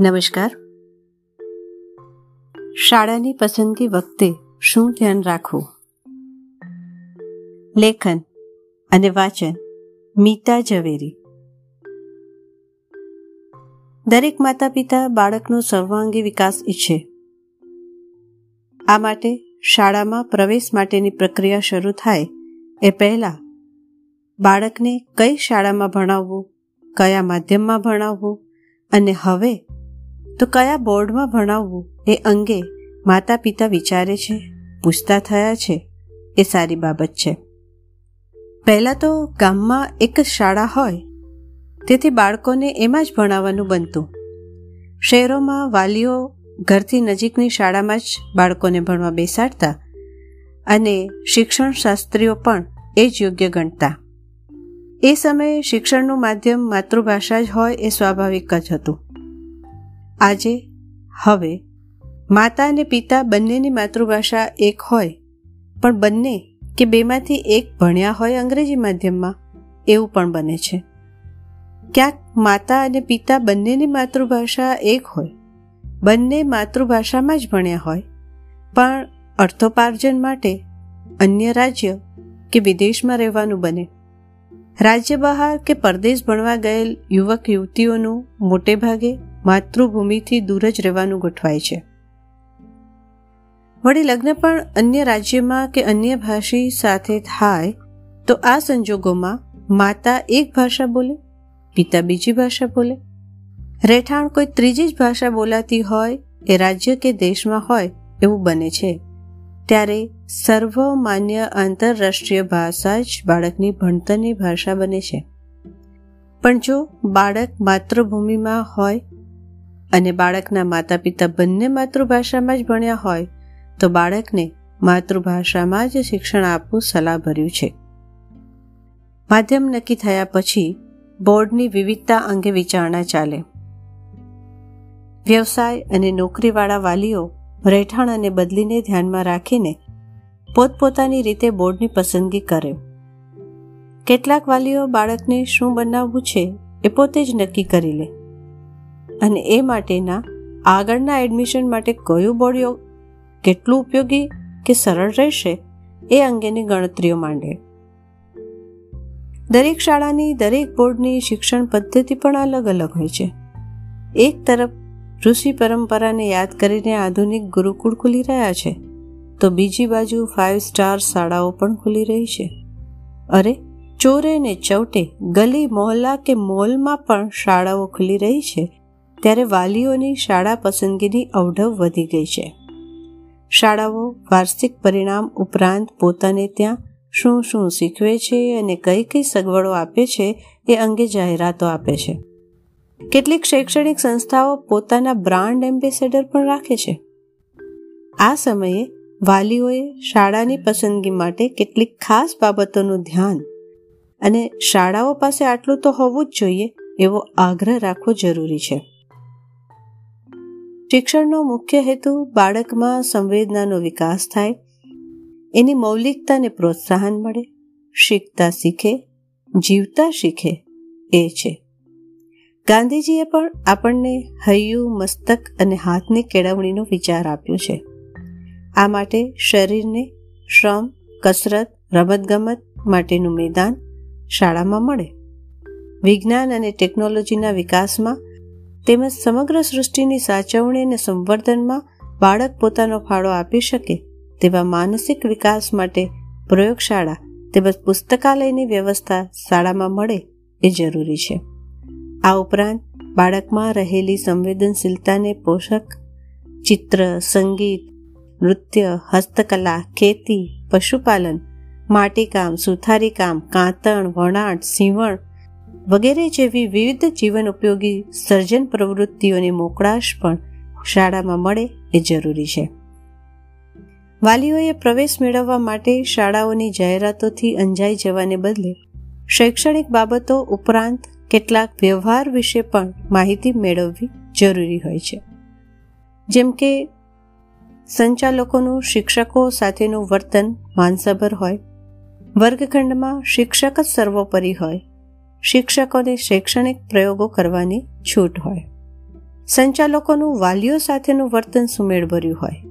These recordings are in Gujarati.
નમસ્કાર. શાળાની પસંદગી વખતે શું ધ્યાન રાખવું? લેખન અને વાચન, મીતા ઝવેરી. દરેક માતા પિતા બાળકનો સર્વાંગી વિકાસ ઈચ્છે. આ માટે શાળામાં પ્રવેશ માટેની પ્રક્રિયા શરૂ થાય એ પહેલા બાળકને કઈ શાળામાં ભણાવવું, કયા માધ્યમમાં ભણાવવું અને હવે તો કયા બોર્ડમાં ભણાવવું? એ અંગે માતા પિતા વિચારે છે, પૂછતા થયા છે, એ સારી બાબત છે. પહેલાં તો ગામમાં એક જ શાળા હોય, તેથી બાળકોને એમાં જ ભણાવવાનું બનતું. શહેરોમાં વાલીઓ ઘરથી નજીકની શાળામાં જ બાળકોને ભણવા બેસાડતા અને શિક્ષણ શાસ્ત્રીઓ પણ એ જ યોગ્ય ગણતા. એ સમયે શિક્ષણનું માધ્યમ માતૃભાષા જ હોય એ સ્વાભાવિક જ હતું. આજે, હવે, માતા અને પિતા બંનેની માતૃભાષા એક હોય, પણ બંને કે બેમાંથી એક ભણ્યા હોય અંગ્રેજી માધ્યમમાં, એવું પણ બને છે. ક્યાંક માતા અને પિતા બંનેની માતૃભાષા એક હોય, બંને માતૃભાષામાં જ ભણ્યા હોય, પણ અર્થોપાર્જન માટે અન્ય રાજ્ય કે વિદેશમાં રહેવાનું બને. રાજ્ય બહાર કે પરદેશ ભણવા ગયેલ યુવક યુવતીઓનું મોટે ભાગે માતૃભૂમિથી દૂર જ રહેવાનું ગોઠવાય છે. વળી લગ્ન પણ અન્ય રાજ્યમાં કે અન્ય ભાષી સાથે થાય, તો આ સંજોગોમાં માતા એક ભાષા બોલે, પિતા બીજી ભાષા બોલે. રહેઠાણ કોઈ ત્રીજી જ ભાષા બોલાતી હોય, એ રાજ્ય કે દેશમાં હોય, એવું બને છે. ત્યારે સર્વમાન્ય આંતરરાષ્ટ્રીય ભાષા જ બાળકની ભણતરની ભાષા બને છે. પણ જો બાળક માતૃભૂમિમાં હોય અને બાળકના માતા પિતા બંને માતૃભાષામાં જ ભણ્યા હોય, તો બાળકને માતૃભાષામાં જ શિક્ષણ આપવું સલાહભર્યું છે. માધ્યમ નક્કી થયા પછી બોર્ડની વિવિધતા અંગે વિચારણા ચાલે. વ્યવસાય અને નોકરીવાળા વાલીઓ રહેઠાણ અને બદલીને ધ્યાનમાં રાખીને પોતપોતાની રીતે બોર્ડની પસંદગી કરે. કેટલાક વાલીઓ બાળકને શું બનાવવું છે એ પોતે જ નક્કી કરી લે. અને એ માટેના આગળના એડમિશન માટે કયું બોર્ડ કેટલું ઉપયોગી કે સરળ રહેશે એ અંગેની ગણતરીઓ માંડે દરેક શાળાની દરેક બોર્ડની શિક્ષણ પદ્ધતિ પણ અલગ અલગ હોય છે. એક તરફ ઋષિ પરંપરાને યાદ કરીને આધુનિક ગુરુકુળ ખુલી રહ્યા છે, તો બીજી બાજુ ફાઇવ સ્ટાર શાળાઓ પણ ખુલી રહી છે. અરે, ચોરે ને ચૌટે ગલી મોહલ્લા કે મોલમાં પણ શાળાઓ ખુલી રહી છે ત્યારે વાલીઓની શાળા પસંદગીની અવઢવ વધી ગઈ છે. શાળાઓ વાર્ષિક પરિણામ ઉપરાંત પોતાને ત્યાં શું શું શીખવે છે અને કઈ કઈ સગવડો આપે છે એ અંગે જાહેરાતો આપે છે. કેટલીક શૈક્ષણિક સંસ્થાઓ પોતાના બ્રાન્ડ એમ્બેસેડર પણ રાખે છે. આ સમયે વાલીઓએ શાળાની પસંદગી માટે કેટલીક ખાસ બાબતોનું ધ્યાન અને શાળાઓ પાસે આટલું તો હોવું જ જોઈએ એવો આગ્રહ રાખવો જરૂરી છે. શિક્ષણનો મુખ્ય હેતુ બાળકમાં સંવેદનાનો વિકાસ થાય, એની મૌલિકતાને પ્રોત્સાહન મળે, શીખતા શીખે, જીવતા શીખે એ છે. ગાંધીજીએ પણ આપણને હૈયું, મસ્તક અને હાથની કેળવણીનો વિચાર આપ્યો છે. આ માટે શરીરને શ્રમ, કસરત, રમતગમત માટેનું મેદાન શાળામાં મળે. વિજ્ઞાન અને ટેકનોલોજીના વિકાસમાં તેમજ સમગ્ર સૃષ્ટિની સાચવણી અને સંવર્ધનમાં બાળક પોતાનો ફાળો આપી શકે તેવા માનસિક વિકાસ માટે પ્રયોગશાળા તેમજ પુસ્તકાલયની વ્યવસ્થા શાળામાં મળે એ જરૂરી છે. આ ઉપરાંત બાળકમાં રહેલી સંવેદનશીલતાને પોષક ચિત્ર, સંગીત, નૃત્ય, હસ્તકલા, ખેતી, પશુપાલન માટીકામ સુથારીકામ કાંતણ, વણાટ, સીવણ વગેરે જેવી વિવિધ જીવન ઉપયોગી સર્જન પ્રવૃત્તિઓની મોકળાશ પણ શાળામાં મળે એ જરૂરી છે. વાલીઓએ પ્રવેશ મેળવવા માટે શાળાઓની જાહેરાતોથી અંજાઈ જવાને બદલે શૈક્ષણિક બાબતો ઉપરાંત કેટલાક વ્યવહાર વિશે પણ માહિતી મેળવવી જરૂરી હોય છે. જેમ કે સંચાલકોનું શિક્ષકો સાથેનું વર્તન માનસભર હોય, વર્ગખંડમાં શિક્ષક જ સર્વોપરી હોય શિક્ષકોને શૈક્ષણિક પ્રયોગો કરવાની છૂટ હોય. સંચાલકોનું વાલીઓ સાથેનું વર્તન સુમેળભર્યું હોય.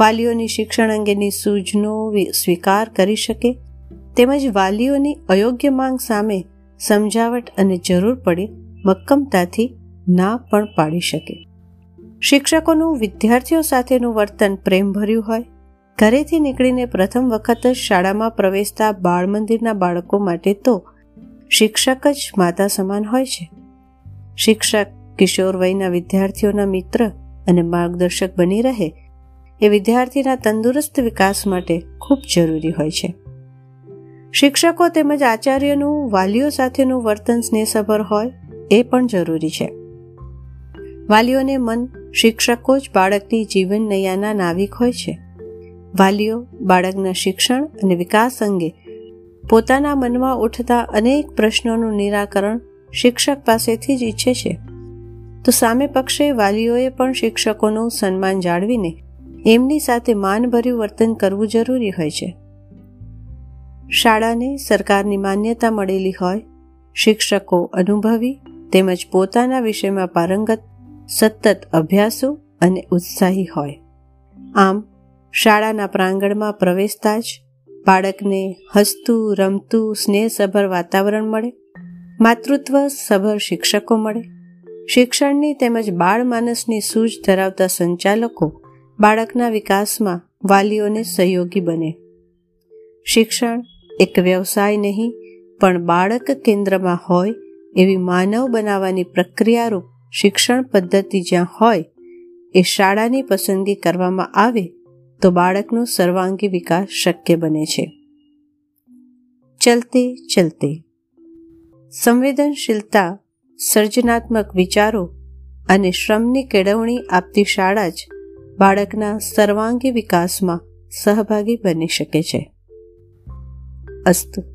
વાલીઓની શિક્ષણ અંગેની સૂચનો સ્વીકાર કરી શકે, તેમજ વાલીઓની અયોગ્ય માંગ સામે સમજાવટ અને જરૂર પડે મક્કમતાથી ના પણ પાડી શકે. શિક્ષકોનું વિદ્યાર્થીઓ સાથેનું વર્તન પ્રેમભર્યું હોય. ઘરેથી નીકળીને પ્રથમ વખત જ શાળામાં પ્રવેશતા બાળ મંદિરના બાળકો માટે તો શિક્ષક જ માતા સમાન હોય છે. શિક્ષક, કિશોર વયના વિદ્યાર્થીઓના મિત્ર અને માર્ગદર્શક બની રહે એ વિદ્યાર્થીના તંદુરસ્ત વિકાસ માટે ખૂબ જરૂરી હોય છે. શિક્ષકો તેમજ આચાર્યનું, વાલીઓ સાથેનું વર્તન સ્નેહસભર હોય એ પણ જરૂરી છે. વાલીઓને મન શિક્ષકો જ બાળકની જીવન નૈયાના નાવિક હોય છે. વાલીઓ બાળકના શિક્ષણ અને વિકાસ અંગે પોતાના મનમાં ઉઠતા અનેક પ્રશ્નોનું નિરાકરણ શિક્ષક પાસેથી જ ઈચ્છે છે. તો સામે પક્ષે વાલીઓએ પણ શિક્ષકોનું સન્માન જાળવીને એમની સાથે માનભર્યું વર્તન કરવું જરૂરી હોય છે. શાળાને સરકારની માન્યતા મળેલી હોય, શિક્ષકો અનુભવી તેમજ પોતાના વિષયમાં પારંગત, સતત અભ્યાસુ અને ઉત્સાહી હોય. આમ, શાળાના પ્રાંગણમાં પ્રવેશતા જ બાળકને હસતું, રમતું, સ્નેહસભર વાતાવરણ મળે. માતૃત્વ સભર શિક્ષકો મળે. શિક્ષણની તેમજ બાળ માનસની સૂઝ ધરાવતા સંચાલકો બાળકના વિકાસમાં વાલીઓને સહયોગી બને. શિક્ષણ એક વ્યવસાય નહીં, પણ બાળક કેન્દ્રમાં હોય એવી માનવ બનાવવાની પ્રક્રિયારૂપ શિક્ષણ પદ્ધતિ જ્યાં હોય, એ શાળાની પસંદગી કરવામાં આવે તો બાળકનો સર્વાંગી વિકાસ શક્ય બને છે. ચલતે ચલતે. સંવેદનશીલતા, સર્જનાત્મક વિચારો અને શ્રમની કેળવણી આપતી શાળા જ બાળકના સર્વાંગી વિકાસમાં સહભાગી બની શકે છે. અસ્તુ.